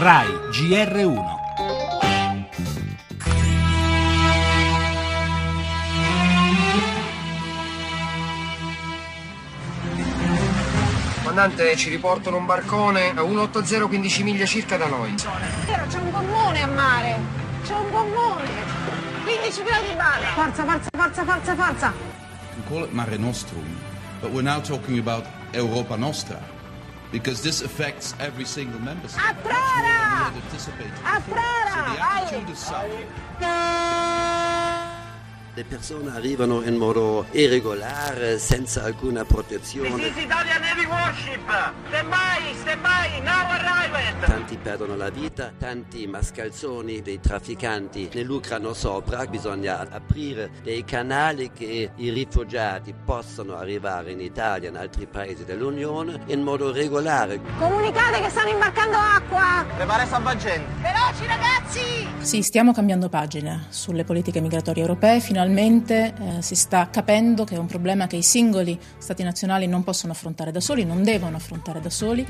RAI GR1 Comandante, ci riportano un barcone a 180 15 miglia circa da noi. C'è un gommone a mare! C'è un gommone! 15 gradi di mare! Forza, forza, forza, forza, forza! can call it Mare Nostrum, but we're now talking about Europa Nostra because this affects every single member state. A prora! Much more than we had anticipated A before. prora! So. Le persone arrivano in modo irregolare, senza alcuna protezione. This is Italian Navy Warship! Stand by, Tanti perdono la vita, tanti mascalzoni dei trafficanti ne lucrano sopra. Bisogna aprire dei canali che i rifugiati possano arrivare in Italia e in altri paesi dell'Unione in modo regolare. Comunicate che stanno imbarcando acqua! Prepare salvagente! Veloci ragazzi! Sì, stiamo cambiando pagina sulle politiche migratorie europee, finalmente eh, si sta capendo che è un problema che i singoli Stati nazionali non possono affrontare da soli, non devono affrontare da soli.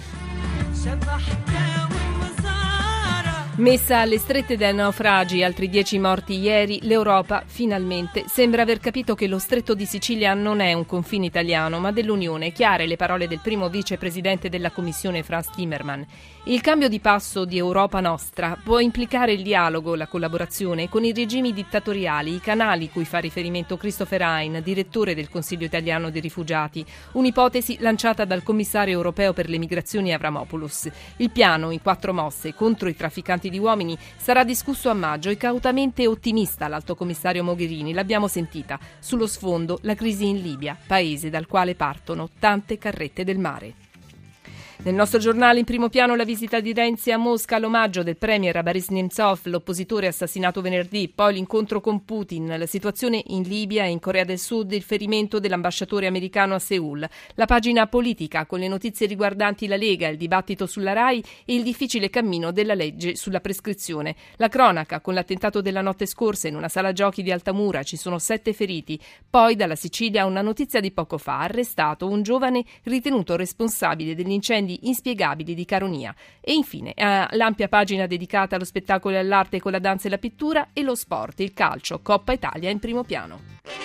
Messa alle strette dai naufragi, altri dieci morti ieri, l'Europa finalmente sembra aver capito che lo stretto di Sicilia non è un confine italiano, ma dell'Unione. Chiare le parole del primo vicepresidente della Commissione Franz Timmerman. Il cambio di passo di Europa Nostra può implicare il dialogo, la collaborazione con i regimi dittatoriali, i canali cui fa riferimento Christopher Hein, direttore del Consiglio italiano dei rifugiati, un'ipotesi lanciata dal commissario europeo per le migrazioni Avramopoulos. Il piano in quattro mosse contro i trafficanti di uomini sarà discusso a maggio e cautamente ottimista l'alto commissario Mogherini, l'abbiamo sentita. Sullo sfondo la crisi in Libia, paese dal quale partono tante carrette del mare. Nel nostro giornale in primo piano la visita di Renzi a Mosca, l'omaggio del premier a Boris Nemtsov, l'oppositore assassinato venerdì, poi l'incontro con Putin, la situazione in Libia e in Corea del Sud, il ferimento dell'ambasciatore americano a Seoul, la pagina politica con le notizie riguardanti la Lega, il dibattito sulla RAI e il difficile cammino della legge sulla prescrizione, la cronaca con l'attentato della notte scorsa in una sala giochi di Altamura, ci sono sette feriti, poi dalla Sicilia una notizia di poco fa, arrestato un giovane ritenuto responsabile degli incendi inspiegabili di Caronia. E infine eh, l'ampia pagina dedicata allo spettacolo e all'arte con la danza e la pittura e lo sport, il calcio, Coppa Italia in primo piano.